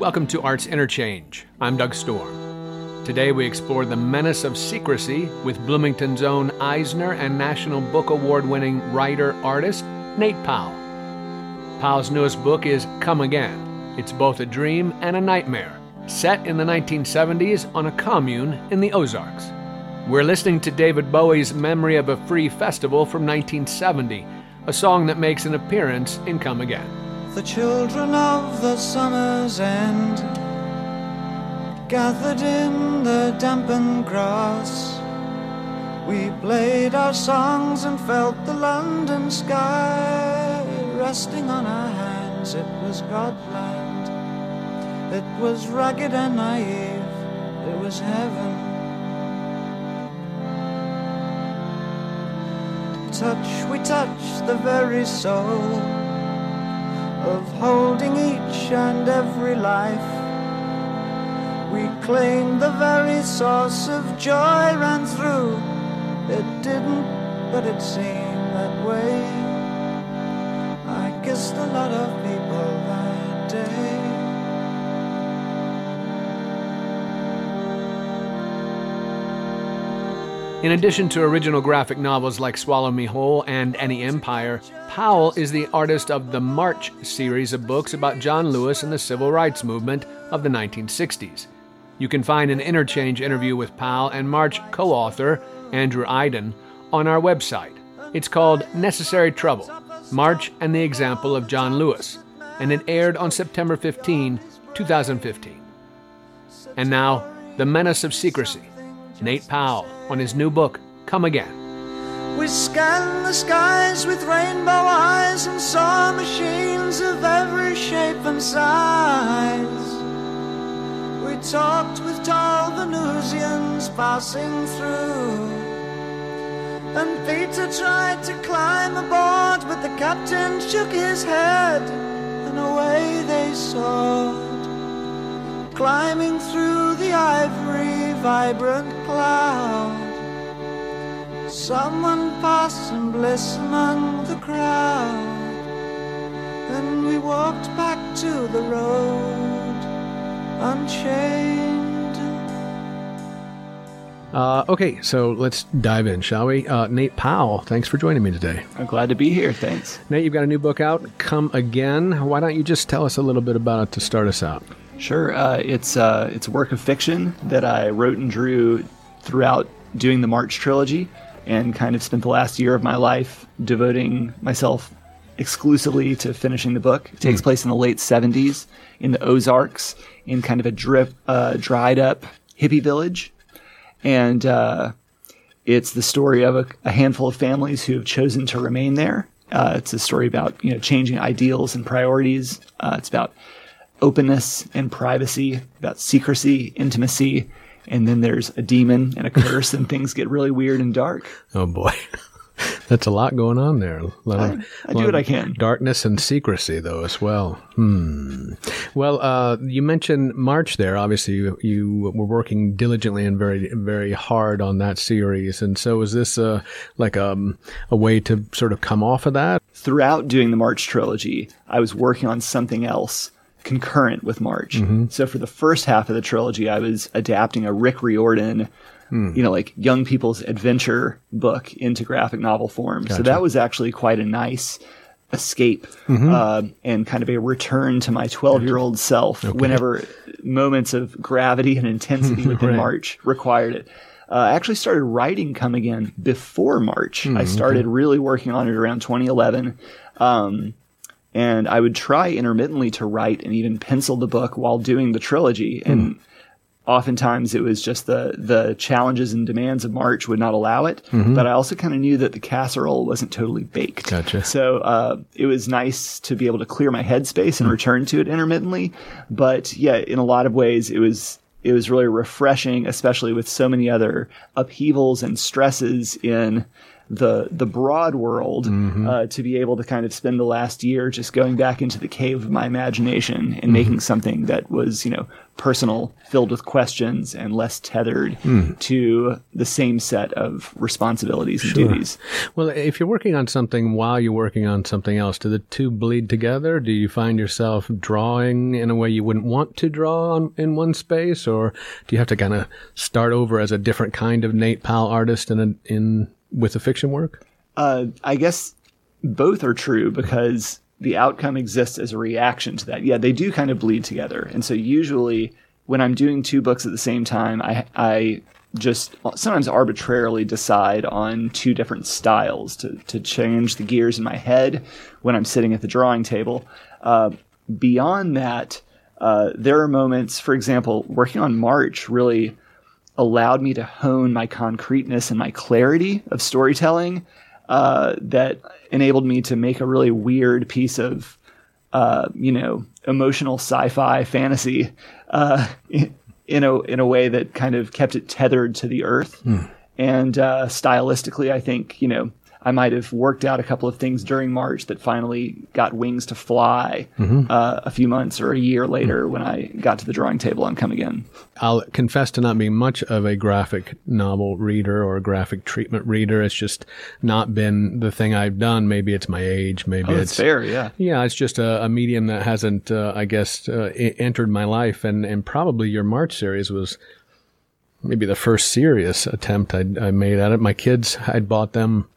Welcome to Arts Interchange. I'm Doug Storm. Today we explore the menace of secrecy with Bloomington's own Eisner and National Book Award winning writer artist Nate Powell. Powell's newest book is Come Again. It's both a dream and a nightmare, set in the 1970s on a commune in the Ozarks. We're listening to David Bowie's Memory of a Free Festival from 1970, a song that makes an appearance in Come Again. The children of the summer's end gathered in the dampened grass. We played our songs and felt the London sky resting on our hands. It was Godland. It was ragged and naive. It was heaven. Touch, we touch the very soul of holding each and every life. We claimed the very source of joy ran through. It didn't, but it seemed that way. I kissed a lot of people that day. In addition to original graphic novels like Swallow Me Whole and Any Empire, Powell is the artist of the March series of books about John Lewis and the civil rights movement of the 1960s. You can find an interchange interview with Powell and March co author, Andrew Aydin, on our website. It's called Necessary Trouble March and the Example of John Lewis, and it aired on September 15, 2015. And now, The Menace of Secrecy Nate Powell on his new book, Come Again. We scanned the skies with rainbow eyes and saw machines of every shape and size. We talked with tall Venusians passing through. And Peter tried to climb aboard, but the captain shook his head, and away they soared climbing through the ivory vibrant cloud. Someone passed and bliss among the crowd, and we walked back to the road unchained. Uh, okay, so let's dive in, shall we? Uh, Nate Powell, thanks for joining me today. I'm glad to be here. Thanks. Nate, you've got a new book out, Come Again. Why don't you just tell us a little bit about it to start us out? Sure. Uh, it's uh, it's a work of fiction that I wrote and drew throughout doing the March trilogy, and kind of spent the last year of my life devoting myself exclusively to finishing the book. It takes mm. place in the late '70s in the Ozarks, in kind of a drip, uh, dried up hippie village, and uh, it's the story of a, a, handful of families who have chosen to remain there. Uh, it's a story about you know changing ideals and priorities. Uh, it's about openness and privacy, about secrecy, intimacy, and then there's a demon and a curse, and things get really weird and dark. Oh boy. That's a lot going on there. I, I do what I can. Darkness and secrecy, though, as well. Hmm. Well, uh, you mentioned March there. Obviously, you, you, were working diligently and very, very hard on that series. And so, is this uh, like a, um, a way to sort of come off of that? Throughout doing the March trilogy, I was working on something else concurrent with March. Mm-hmm. So for the first half of the trilogy, I was adapting a Rick Riordan, mm. you know, like young people's adventure book into graphic novel form. Gotcha. So that was actually quite a nice escape mm-hmm. uh, and kind of a return to my 12 year old self okay. whenever moments of gravity and intensity within right. March required it. Uh, I actually started writing Come Again before March. Mm, I started okay. really working on it around 2011. Um, and I would try intermittently to write and even pencil the book while doing the trilogy. And oftentimes it was just the the challenges and demands of March would not allow it. Mm-hmm. But I also kind of knew that the casserole wasn't totally baked. Gotcha. So uh, it was nice to be able to clear my headspace and mm. return to it intermittently. But yeah, in a lot of ways, it was it was really refreshing, especially with so many other upheavals and stresses in the the broad world mm-hmm. uh, to be able to kind of spend the last year just going back into the cave of my imagination and mm-hmm. making something that was you know personal, filled with questions, and less tethered mm. to the same set of responsibilities and duties. Well, if you're working on something while you're working on something else, do the two bleed together? Do you find yourself drawing in a way you wouldn't want to draw on, in one space, or do you have to kind of start over as a different kind of Nate Powell artist in a, in with the fiction work? Uh, I guess both are true because the outcome exists as a reaction to that. Yeah, they do kind of bleed together. And so usually when I'm doing two books at the same time, I, I just sometimes arbitrarily decide on two different styles to, to change the gears in my head when I'm sitting at the drawing table. Uh, beyond that, uh, there are moments, for example, working on March really allowed me to hone my concreteness and my clarity of storytelling uh, that enabled me to make a really weird piece of, uh, you know, emotional sci-fi fantasy uh, in a in a way that kind of kept it tethered to the earth. And uh, stylistically, I think you know I might have worked out a couple of things during March that finally got wings to fly uh, a few months or a year later when I got to the drawing table on Come Again. I'll confess to not being much of a graphic novel reader or a graphic treatment reader. It's just not been the thing I've done. Maybe it's my age. Maybe That's it's fair, yeah. Yeah, it's just a, a medium that hasn't, uh, I guess, uh, I- entered my life, and and probably your March series was maybe the first serious attempt I, I made at it. My kids, I'd bought them,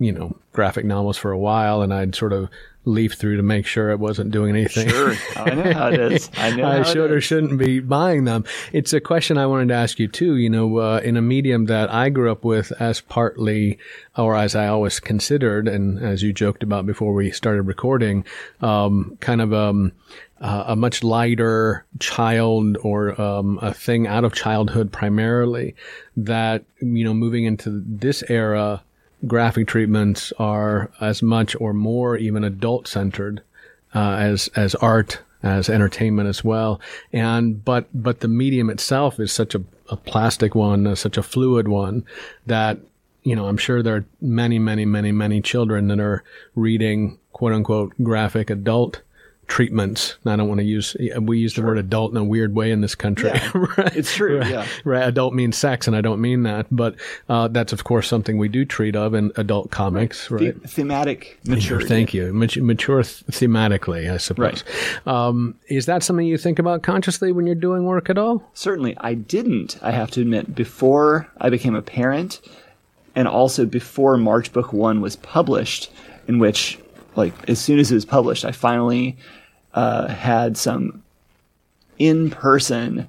you know, graphic novels for a while, and I'd sort of leaf through to make sure it wasn't doing anything. Sure, I know how it is. I know. I how it should or shouldn't be buying them. It's a question I wanted to ask you too. You know, uh, in a medium that I grew up with as partly, or as I always considered, and as you joked about before we started recording, um, kind of um, uh, a much lighter child or um, a thing out of childhood primarily. That you know, moving into this era, graphic treatments are as much or more even adult centered uh, as as art as entertainment as well. And but but the medium itself is such a, a plastic one uh, such a fluid one that you know i'm sure there are many many many many children that are reading quote unquote graphic adult treatments i don't want to use we use the word adult in a weird way in this country right It's true, right, yeah. right adult means sex and i don't mean that but uh, that's of course something we do treat of in adult comics right The- thematic maturity. Thank you. Mature thematically, I suppose. Um, is that something you think about consciously when you're doing work at all? Certainly, I didn't. I have to admit, before I became a parent, and also before March Book One was published, in which, like, as soon as it was published, I finally uh, had some in-person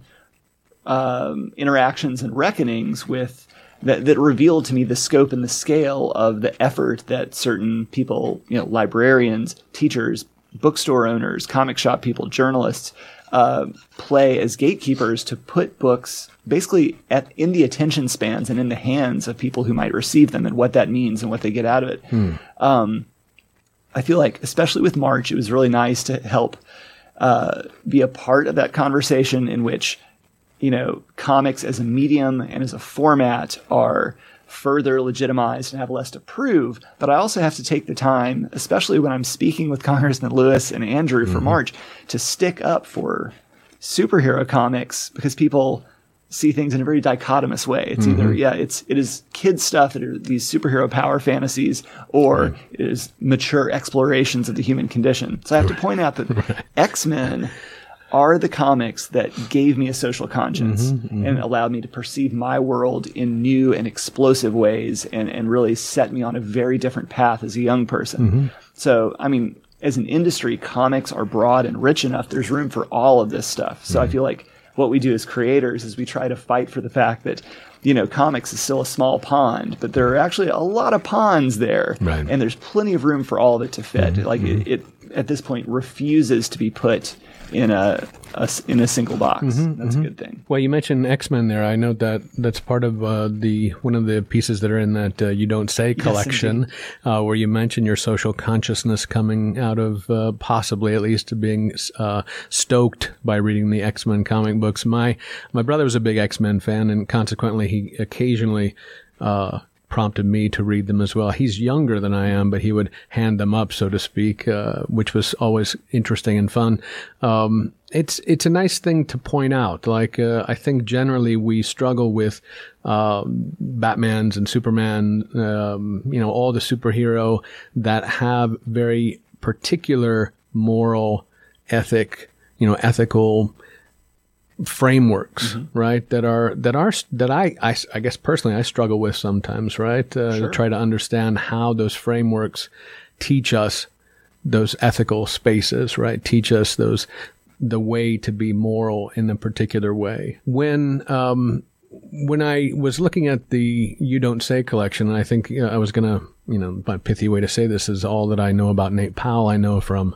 um, interactions and reckonings with that, that revealed to me the scope and the scale of the effort that certain people, you know, librarians, teachers, bookstore owners, comic shop people, journalists, uh, play as gatekeepers to put books basically at in the attention spans and in the hands of people who might receive them and what that means and what they get out of it. Um, I feel like, especially with March, it was really nice to help uh, be a part of that conversation in which, you know, comics as a medium and as a format are further legitimized and have less to prove. But I also have to take the time, especially when I'm speaking with Congressman Lewis and Andrew for March, to stick up for superhero comics because people see things in a very dichotomous way. It's either mm-hmm. yeah, it's it is kids stuff that are these superhero power fantasies, or it is mature explorations of the human condition. So I have to point out that X Men are the comics that gave me a social conscience mm-hmm, mm-hmm. and allowed me to perceive my world in new and explosive ways and, and really set me on a very different path as a young person. So, I mean, as an industry, comics are broad and rich enough. There's room for all of this stuff. So I feel like what we do as creators is we try to fight for the fact that, you know, comics is still a small pond, but there are actually a lot of ponds there. Right. And there's plenty of room for all of it to fit. Mm-hmm. Like it, mm-hmm. it, at this point, refuses to be put in a, a s- in a single box. That's a good thing. Well, you mentioned X Men there. I know that that's part of uh, the one of the pieces that are in that uh, "You Don't Say" collection, uh, where you mention your social consciousness coming out of uh, possibly at least being uh, stoked by reading the X Men comic books. My my brother was a big X Men fan, and consequently, he occasionally. Uh, prompted me to read them as well. He's younger than I am, but he would hand them up, so to speak, uh, which was always interesting and fun. Um, it's it's a nice thing to point out. Like uh, I think generally we struggle with uh, Batman's and Superman, um, you know, all the superhero that have very particular moral, ethic, you know, ethical frameworks, mm-hmm. right? That are that are that I, I, I guess personally I struggle with sometimes, right? Uh, sure. To try to understand how those frameworks teach us those ethical spaces, right? Teach us those the way to be moral in a particular way. When um, when I was looking at the You Don't Say collection, and I think you know, I was gonna, you know, my pithy way to say this is all that I know about Nate Powell. I know from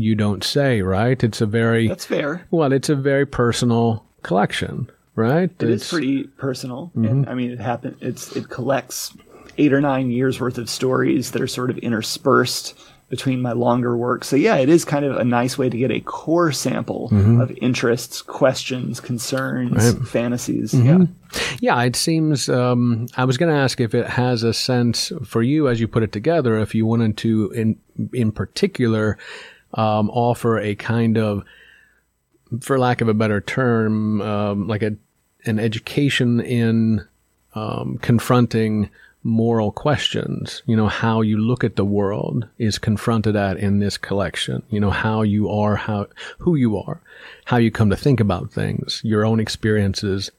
you don't say, right? It's a very That's fair. Well, it's a very personal collection, right? It it's, is pretty personal. Mm-hmm. And, I mean, it happened. It's it collects eight or nine years worth of stories that are sort of interspersed between my longer work. So yeah, it is kind of a nice way to get a core sample mm-hmm. of interests, questions, concerns, right. fantasies. Mm-hmm. Yeah. Yeah, it seems. Um, I was going to ask if it has a sense for you as you put it together. If you wanted to, in in particular, um, offer a kind of, for lack of a better term, um, like a an education in um, confronting moral questions. You know, how you look at the world is confronted at in this collection. You know, how you are, how, who you are, how you come to think about things, your own experiences,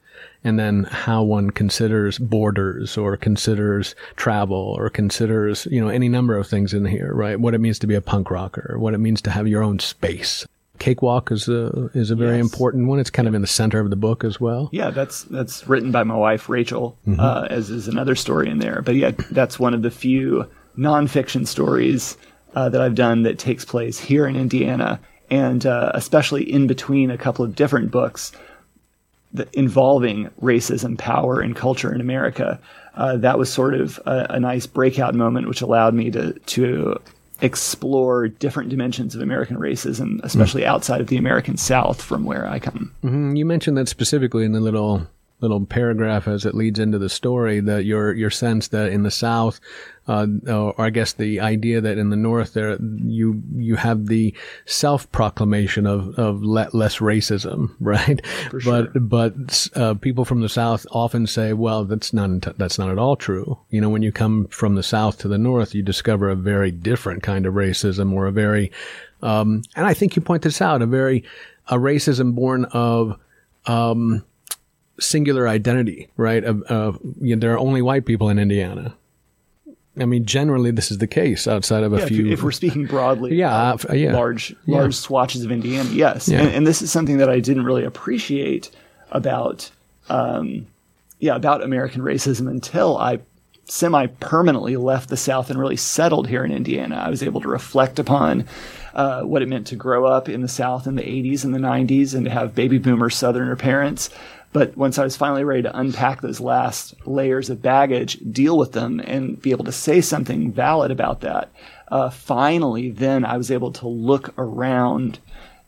and then how one considers borders or considers travel or considers, you know, any number of things in here, right? What it means to be a punk rocker, what it means to have your own space. Cakewalk is a is a very yes. important one. It's kind of in the center of the book as well. Yeah, that's that's written by my wife Rachel, mm-hmm. uh, as is another story in there. But yeah, that's one of the few nonfiction stories uh, that I've done that takes place here in Indiana, and uh, especially in between a couple of different books involving racism, power, and culture in America. Uh, that was sort of a, a, nice breakout moment, which allowed me to to explore different dimensions of American racism, especially mm. outside of the American South, from where I come. Mm-hmm. You mentioned that specifically in the little little paragraph as it leads into the story that your your sense that in the South, uh, or I guess the idea that in the North there you you have the self proclamation of of less racism, right? Sure. But but uh, people from the South often say, well, that's not that's not at all true. You know, when you come from the South to the North, you discover a very different kind of racism, or a very, um, and I think you point this out, a very a racism born of um, singular identity, right? Of, of you know, there are only white people in Indiana. I mean, generally, this is the case outside of a yeah, few. If, if, we're speaking broadly, yeah, uh, yeah. large yeah. large swatches of Indiana, yes. And, and, this is something that I didn't really appreciate about, um, yeah, about American racism until I semi permanently left the South and really settled here in Indiana. I was able to reflect upon uh, what it meant to grow up in the South in the 80s and the 90s and to have baby boomer Southerner parents but once I was finally ready to unpack those last layers of baggage, deal with them, and be able to say something valid about that, uh, finally, then I was able to look around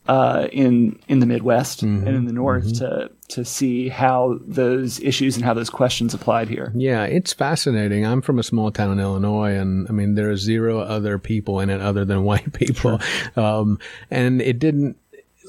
uh, in in the Midwest mm-hmm. and in the North mm-hmm. to to see how those issues and how those questions applied here. Yeah, it's fascinating. I'm from a small town in Illinois, and I mean there are zero other people in it other than white people, sure. um, and it didn't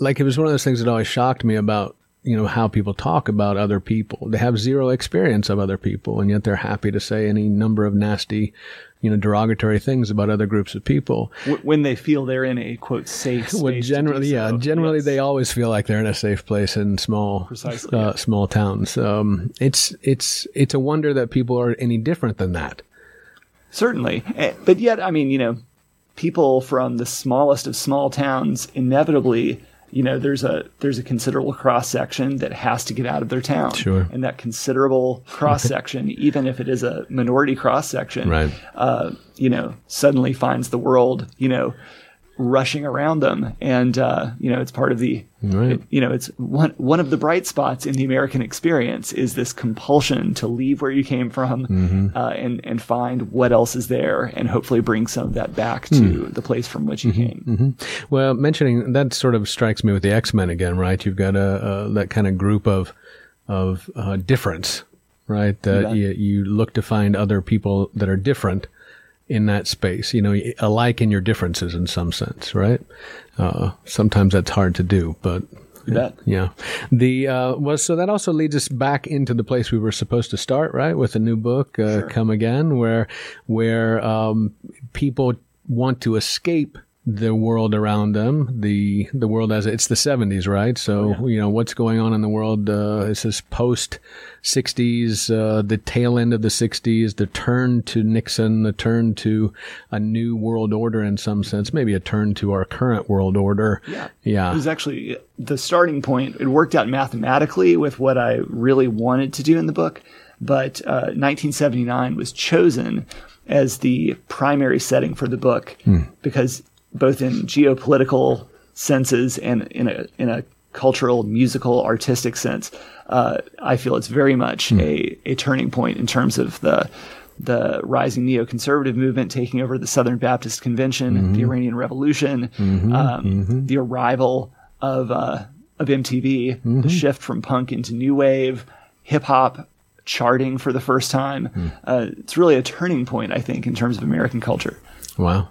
like it was one of those things that always shocked me about you know, how people talk about other people. They have zero experience of other people, and yet they're happy to say any number of nasty, you know, derogatory things about other groups of people. When they feel they're in a quote safe space. well, generally, yeah, so. generally yes. they always feel like they're in a safe place in small, Precisely, uh, yeah. small towns. Um, it's it's it's a wonder that people are any different than that. Certainly, eh, but yet, I mean, you know, people from the smallest of small towns inevitably you know there's a there's a considerable cross section that has to get out of their town. Sure. And that considerable cross section even if it is a minority cross section right. uh, you know suddenly finds the world you know rushing around them and uh, you know it's part of the right. it, you know it's one one of the bright spots in the American experience is this compulsion to leave where you came from mm-hmm. uh, and and find what else is there and hopefully bring some of that back to mm. the place from which you mm-hmm. came. Mm-hmm. Well, mentioning that sort of strikes me with the X Men again, right? You've got a, a that kind of group of of uh, difference right? That Yeah. you, you look to find other people that are different in that space, you know, alike in your differences in some sense, right? Uh, sometimes that's hard to do, but bet. yeah. The uh, well, so that also leads us back into the place we were supposed to start, right? With a new book, uh, "Come Again," where where um, people want to escape the world around them, the the world as it's the seventies, right? So you know what's going on in the world. Uh, this is post '60s, uh, the tail end of the '60s, the turn to Nixon, the turn to a new world order in some sense, maybe a turn to our current world order. Yeah. yeah. It was actually the starting point. It worked out mathematically with what I really wanted to do in the book, but uh, 1979 was chosen as the primary setting for the book because both in geopolitical senses and in a in a cultural, musical, artistic sense, uh, I feel it's very much a, a turning point in terms of the the rising neoconservative movement taking over the Southern Baptist Convention, the Iranian Revolution, um, the arrival of uh, of MTV, the shift from punk into new wave, hip hop charting for the first time. Uh, it's really a turning point, I think, in terms of American culture. Wow.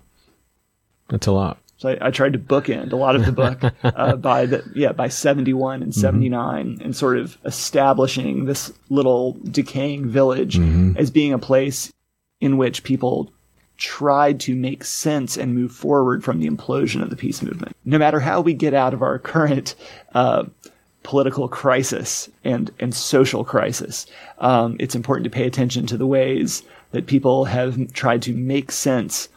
That's a lot. So I, I tried to bookend a lot of the book uh, by the yeah by seventy one and seventy and sort of establishing this little decaying village as being a place in which people tried to make sense and move forward from the implosion of the peace movement. No matter how we get out of our current uh, political crisis and and social crisis, um, it's important to pay attention to the ways that people have tried to make sense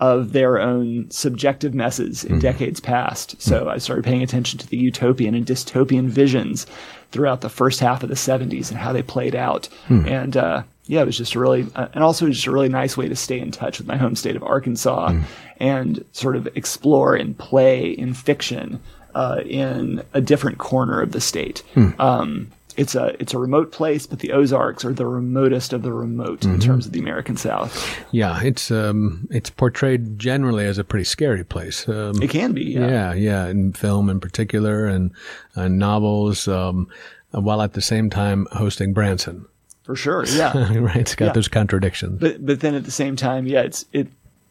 of their own subjective messes in decades past. So I started paying attention to the utopian and dystopian visions throughout the first half of the 70s and how they played out. And uh, yeah, it was just a really, uh, and also just a really nice way to stay in touch with my home state of Arkansas and sort of explore and play in fiction uh, in a different corner of the state. Um, it's a it's a remote place, but the Ozarks are the remotest of the remote in terms of the American South. Yeah, it's um, it's portrayed generally as a pretty scary place. Um, It can be, yeah. yeah, yeah, in film in particular, and, and novels, um, while at the same time hosting Branson. for sure. Yeah, right, it's got Yeah. those contradictions. but but then at the same time, yeah, it's it.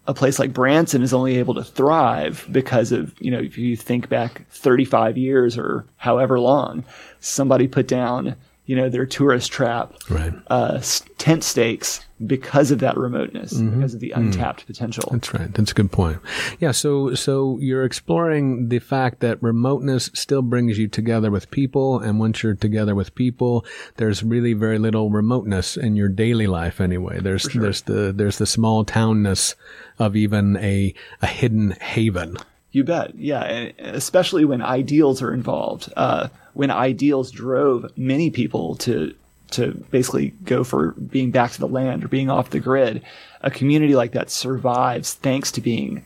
A place like Branson is only able to thrive because of you know if you think back 35 years or however long, somebody put down you know their tourist trap, Right. uh, tent stakes because of that remoteness, Mm-hmm. because of the untapped potential. That's right. That's a good point. Yeah. So, so you're exploring the fact that remoteness still brings you together with people, and once you're together with people, there's really very little remoteness in your daily life anyway. There's there's the there's the small townness of even a a hidden haven. You bet. Yeah. and Especially when ideals are involved. Uh, when ideals drove many people to, to basically go for being back to the land or being off the grid. A community like that survives thanks to being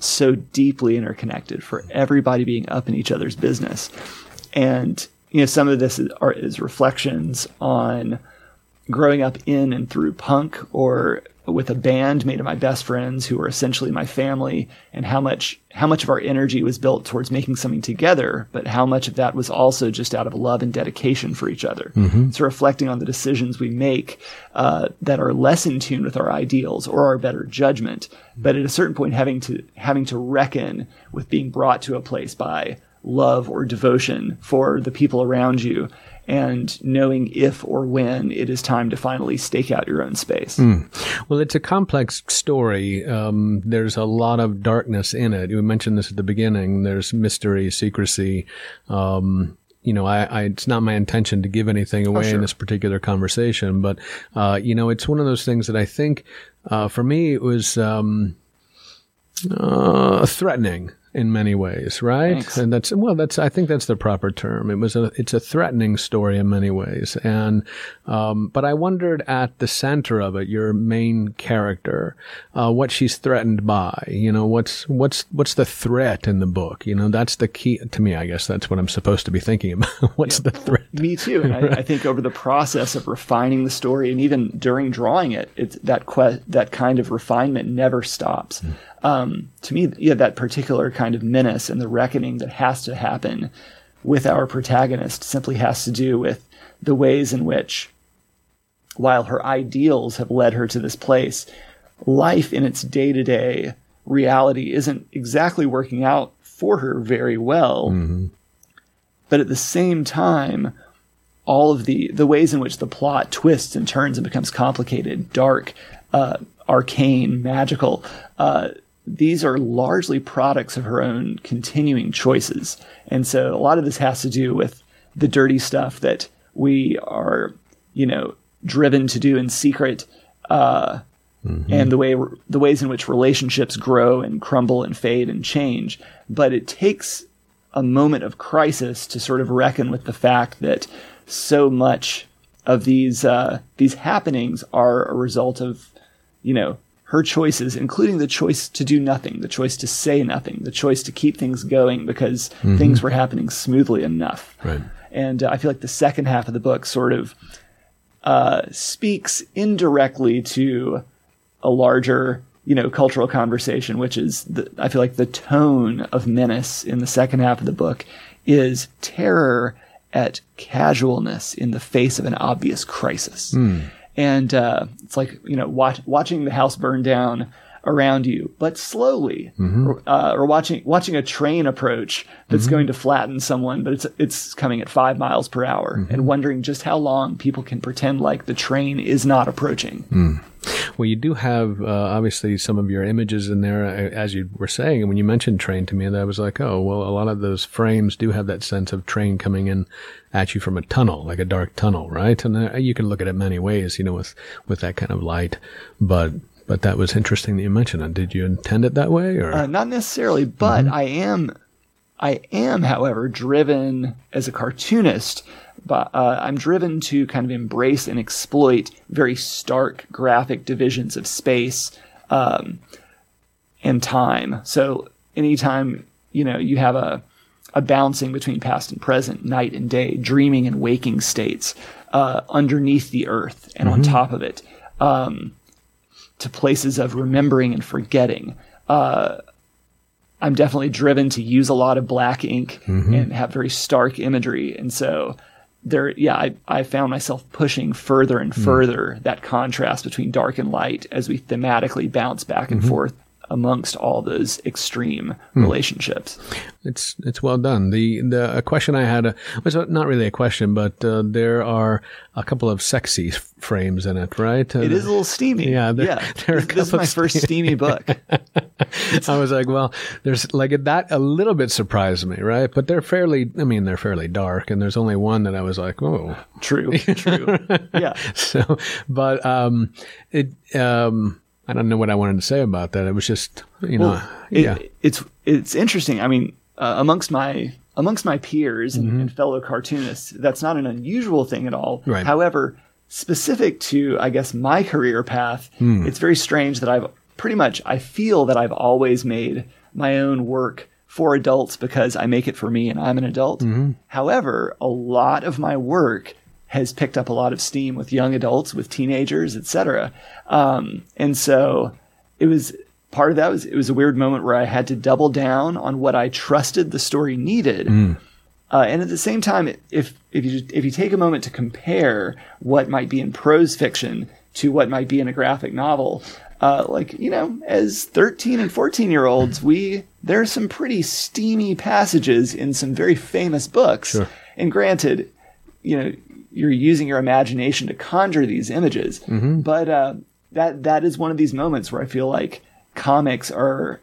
so deeply interconnected for everybody being up in each other's business. And, you know, some of this is, are, is reflections on growing up in and through punk or with a band made of my best friends who were essentially my family and how much how much of our energy was built towards making something together but how much of that was also just out of love and dedication for each other. So reflecting on the decisions we make uh, that are less in tune with our ideals or our better judgment but at a certain point having to having to reckon with being brought to a place by love or devotion for the people around you and knowing if or when it is time to finally stake out your own space. Well, it's a complex story. Um, there's a lot of darkness in it. You mentioned this at the beginning. There's mystery, secrecy. Um, you know, I, I, it's not my intention to give anything away in this particular conversation, but, uh, you know, it's one of those things that I think, uh, for me, it was, um, uh, threatening in many ways, right? Thanks. And that's well, that's I think that's the proper term. It was a it's a threatening story in many ways, and um, but I wondered at the center of it, your main character, uh, what she's threatened by. You know, what's what's what's the threat in the book? You know, that's the key to me. I guess that's what I'm supposed to be thinking about. what's the threat? Me too. And I, I think over the process of refining the story and even during drawing it, it's that que- that kind of refinement never stops. Um, to me, yeah, that particular kind of menace and the reckoning that has to happen with our protagonist simply has to do with the ways in which while her ideals have led her to this place, life in its day to day reality isn't exactly working out for her very well. But at the same time, all of the the ways in which the plot twists and turns and becomes complicated, dark, uh, arcane, magical. Uh, these are largely products of her own continuing choices, and so a lot of this has to do with the dirty stuff that we are, you know, driven to do in secret, uh, and the way the ways in which relationships grow and crumble and fade and change. But it takes a moment of crisis to sort of reckon with the fact that so much of these uh, these happenings are a result of you know her choices, including the choice to do nothing, the choice to say nothing, the choice to keep things going because things were happening smoothly enough. Right. And uh, I feel like the second half of the book sort of uh, speaks indirectly to a larger, you know, cultural conversation, which is the, I feel like the tone of menace in the second half of the book is terror at casualness in the face of an obvious crisis. And uh, it's like, you know, watch, watching the house burn down around you, but slowly, or, uh, or watching watching a train approach that's going to flatten someone, but it's it's coming at five miles per hour, and wondering just how long people can pretend like the train is not approaching. Well, you do have uh, obviously some of your images in there, uh, as you were saying. And when you mentioned train to me, that was like, oh, well, a lot of those frames do have that sense of train coming in at you from a tunnel, like a dark tunnel, right? And uh, you can look at it many ways, you know, with with that kind of light. But but that was interesting that you mentioned it. Did you intend it that way, or Uh, not necessarily, but I am, I am, however, driven as a cartoonist. But uh, I'm driven to kind of embrace and exploit very stark graphic divisions of space um, and time. So anytime you know you have a a bouncing between past and present, night and day, dreaming and waking states, uh, underneath the earth and on top of it, um, to places of remembering and forgetting. Uh, I'm definitely driven to use a lot of black ink mm-hmm. and have very stark imagery. And so there, yeah, I, I found myself pushing further and mm. further that contrast between dark and light as we thematically bounce back and mm-hmm. forth amongst all those extreme relationships. It's it's well done. The the a question I had uh, was not really a question, but uh, there are a couple of sexy f- frames in it, right? Uh, It is a little steamy. Yeah, there- yeah. there this, this is my first steamy book. I was like, well, there's like that a little bit surprised me, right? But they're fairly, I mean, they're fairly dark, and there's only one that I was like, oh, True, true. Yeah. so, but um, it um, I don't know what I wanted to say about that. It was just, you know, It- yeah, it's it's interesting. I mean, uh, amongst my amongst my peers and, Mm-hmm. and fellow cartoonists, that's not an unusual thing at all. Right. However, specific to I guess my career path, Hmm. it's very strange that I've pretty much I feel that I've always made my own work for adults because I make it for me and I'm an adult. Mm-hmm. However, a lot of my work has picked up a lot of steam with young adults, with teenagers, etc. Um, and so it was part of that was it was a weird moment where I had to double down on what I trusted the story needed. Uh, and at the same time, if if you if you take a moment to compare what might be in prose fiction to what might be in a graphic novel, uh, like you know, as thirteen and fourteen year olds, we there are some pretty steamy passages in some very famous books. And granted, you know, you're using your imagination to conjure these images, but uh, that that is one of these moments where I feel like comics are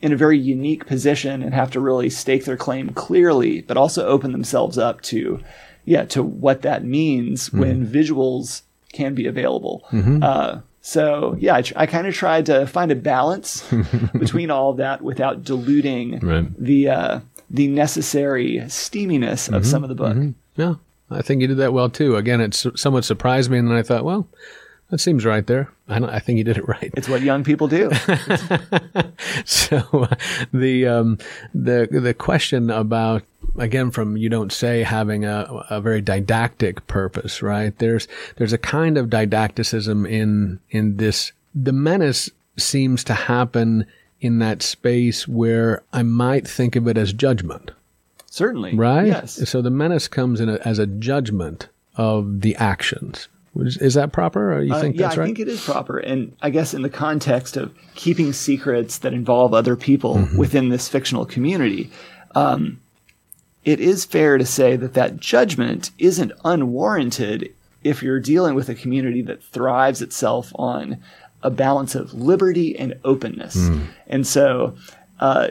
in a very unique position and have to really stake their claim clearly, but also open themselves up to, yeah, to what that means when visuals can be available. Uh, so yeah, I, tr- I kind of tried to find a balance between all of that without diluting Right. the uh, the necessary steaminess of some of the book. yeah. I think you did that well too. Again, it somewhat surprised me, and then I thought, well, that seems right there. I, don't, I think you did it right. It's what young people do. so uh, the um, the the question about again from you don't say having a, a very didactic purpose, right? There's there's a kind of didacticism in in this. The menace seems to happen in that space where I might think of it as judgment, Certainly, right? Yes. So the menace comes in a, as a judgment of the actions. Is, is that proper? Or you Uh, think yeah, that's right? I think it is proper. And I guess in the context of keeping secrets that involve other people Mm-hmm. within this fictional community, um, it is fair to say that that judgment isn't unwarranted if you're dealing with a community that thrives itself on a balance of liberty and openness. Mm. And so, uh,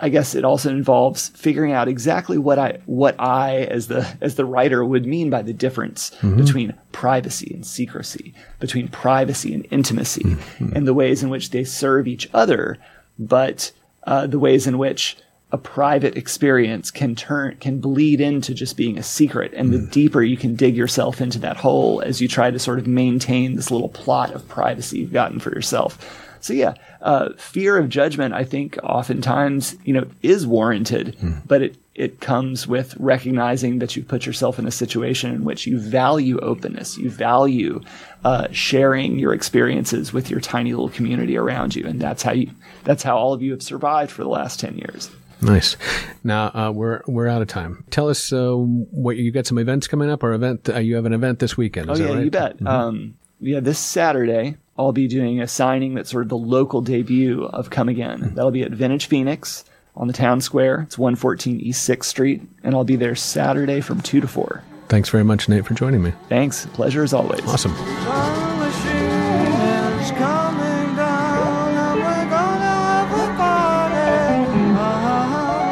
I guess it also involves figuring out exactly what I what I as the as the writer would mean by the difference mm-hmm. between privacy and secrecy, between privacy and intimacy, mm-hmm. and the ways in which they serve each other, but uh, the ways in which a private experience can turn can bleed into just being a secret, and the mm. deeper you can dig yourself into that hole as you try to sort of maintain this little plot of privacy you've gotten for yourself. So yeah, uh, fear of judgment, I think, oftentimes you know is warranted, but it it comes with recognizing that you've put yourself in a situation in which you value openness, you value uh, sharing your experiences with your tiny little community around you, and that's how you that's how all of you have survived for the last ten years. Nice. Now uh, we're we're out of time. Tell us uh, what you got some events coming up, or event uh, you have an event this weekend. Oh yeah, right? you bet. Um, yeah, this Saturday I'll be doing a signing that's sort of the local debut of Come Again. That'll be at Vintage Phoenix on the town square. It's 114 East Sixth Street, and I'll be there Saturday from two to four. Thanks very much, Nate, for joining me. Thanks, pleasure as always. Awesome. Time machine is coming down, and we're gonna have a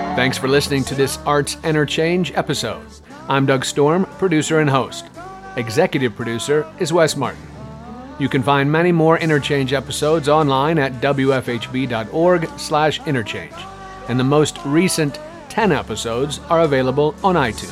party. Thanks for listening to this Arts Interchange episode. I'm Doug Storm, producer and host. Executive producer is Wes Martin. You can find many more Interchange episodes online at wfhb.org/interchange, and the most recent 10 episodes are available on iTunes.